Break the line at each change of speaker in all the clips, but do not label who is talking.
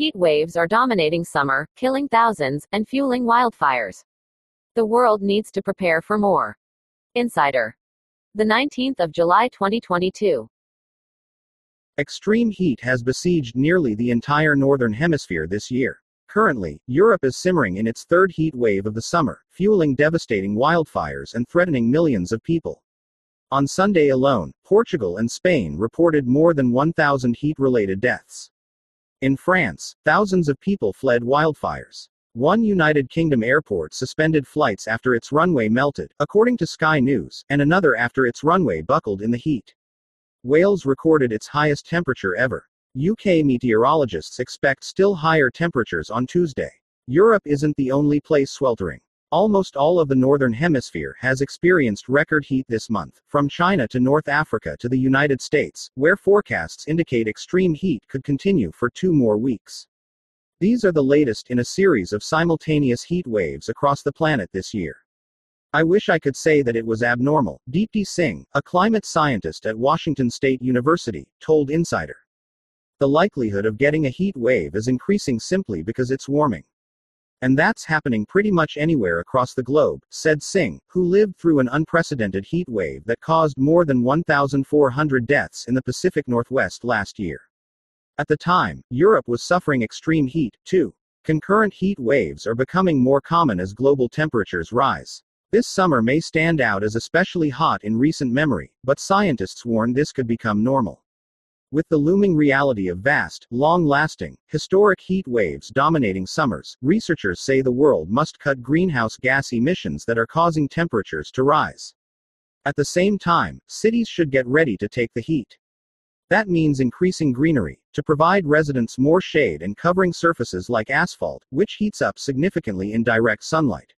Heat waves are dominating summer, killing thousands, and fueling wildfires. The world needs to prepare for more. Insider. The 19th of July 2022.
Extreme heat has besieged nearly the entire northern hemisphere this year. Currently, Europe is simmering in its third heat wave of the summer, fueling devastating wildfires and threatening millions of people. On Sunday alone, Portugal and Spain reported more than 1,000 heat related deaths. In France, thousands of people fled wildfires. One United Kingdom airport suspended flights after its runway melted, according to Sky News, and another after its runway buckled in the heat. Wales recorded its highest temperature ever. UK meteorologists expect still higher temperatures on Tuesday. Europe isn't the only place sweltering. Almost all of the Northern Hemisphere has experienced record heat this month, from China to North Africa to the United States, where forecasts indicate extreme heat could continue for two more weeks. These are the latest in a series of simultaneous heat waves across the planet this year. I wish I could say that it was abnormal, Deepti Singh, a climate scientist at Washington State University, told Insider. The likelihood of getting a heat wave is increasing simply because it's warming. And that's happening pretty much anywhere across the globe, said Singh, who lived through an unprecedented heat wave that caused more than 1,400 deaths in the Pacific Northwest last year. At the time, Europe was suffering extreme heat, too. Concurrent heat waves are becoming more common as global temperatures rise. This summer may stand out as especially hot in recent memory, but scientists warn this could become normal. With the looming reality of vast, long lasting, historic heat waves dominating summers, researchers say the world must cut greenhouse gas emissions that are causing temperatures to rise. At the same time, cities should get ready to take the heat. That means increasing greenery, to provide residents more shade and covering surfaces like asphalt, which heats up significantly in direct sunlight.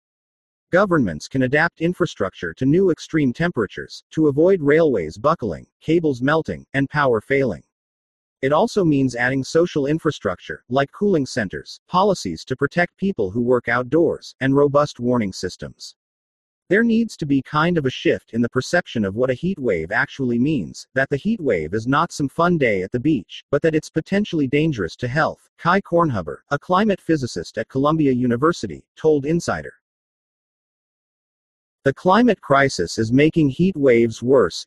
Governments can adapt infrastructure to new extreme temperatures, to avoid railways buckling, cables melting, and power failing. It also means adding social infrastructure, like cooling centers, policies to protect people who work outdoors, and robust warning systems. There needs to be kind of a shift in the perception of what a heat wave actually means, that the heat wave is not some fun day at the beach, but that it's potentially dangerous to health. Kai Kornhuber, a climate physicist at Columbia University, told Insider. The climate crisis is making heat waves worse.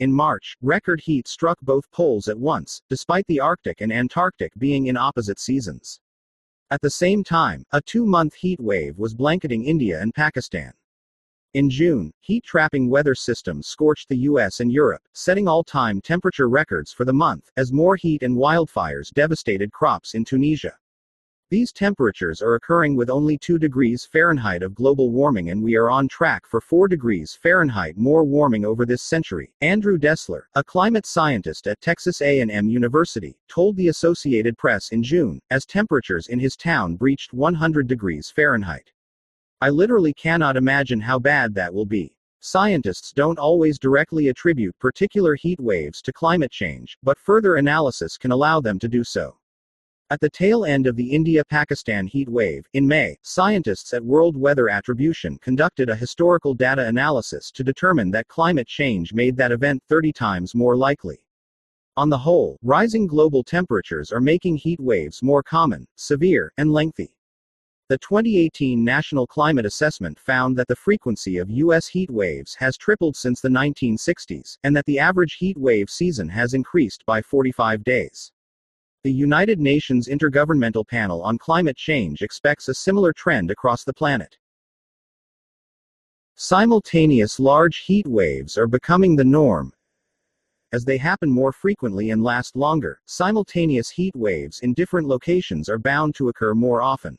In March, record heat struck both poles at once, despite the Arctic and Antarctic being in opposite seasons. At the same time, a two month heat wave was blanketing India and Pakistan. In June, heat trapping weather systems scorched the US and Europe, setting all time temperature records for the month, as more heat and wildfires devastated crops in Tunisia. These temperatures are occurring with only 2 degrees Fahrenheit of global warming and we are on track for 4 degrees Fahrenheit more warming over this century. Andrew Dessler, a climate scientist at Texas A&M University, told the Associated Press in June, as temperatures in his town breached 100 degrees Fahrenheit. I literally cannot imagine how bad that will be. Scientists don't always directly attribute particular heat waves to climate change, but further analysis can allow them to do so. At the tail end of the India Pakistan heat wave, in May, scientists at World Weather Attribution conducted a historical data analysis to determine that climate change made that event 30 times more likely. On the whole, rising global temperatures are making heat waves more common, severe, and lengthy. The 2018 National Climate Assessment found that the frequency of U.S. heat waves has tripled since the 1960s, and that the average heat wave season has increased by 45 days. The United Nations Intergovernmental Panel on Climate Change expects a similar trend across the planet. Simultaneous large heat waves are becoming the norm. As they happen more frequently and last longer, simultaneous heat waves in different locations are bound to occur more often.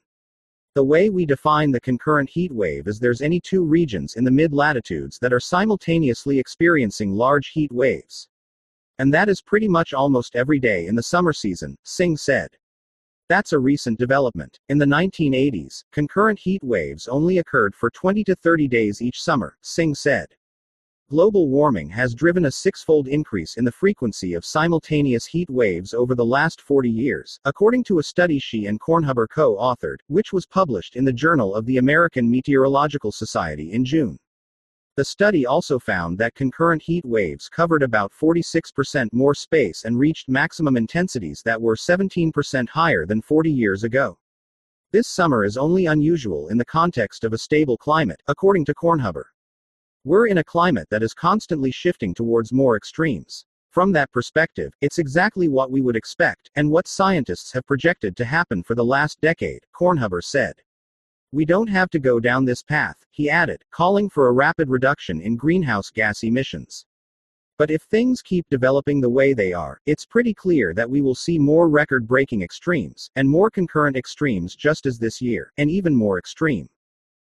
The way we define the concurrent heat wave is there's any two regions in the mid latitudes that are simultaneously experiencing large heat waves. And that is pretty much almost every day in the summer season, Singh said. That's a recent development. In the 1980s, concurrent heat waves only occurred for 20 to 30 days each summer, Singh said. Global warming has driven a six-fold increase in the frequency of simultaneous heat waves over the last 40 years, according to a study she and Kornhuber co-authored, which was published in the Journal of the American Meteorological Society in June. The study also found that concurrent heat waves covered about 46% more space and reached maximum intensities that were 17% higher than 40 years ago. This summer is only unusual in the context of a stable climate, according to Kornhuber. We're in a climate that is constantly shifting towards more extremes. From that perspective, it's exactly what we would expect, and what scientists have projected to happen for the last decade, Kornhuber said. We don't have to go down this path, he added, calling for a rapid reduction in greenhouse gas emissions. But if things keep developing the way they are, it's pretty clear that we will see more record breaking extremes, and more concurrent extremes just as this year, and even more extreme.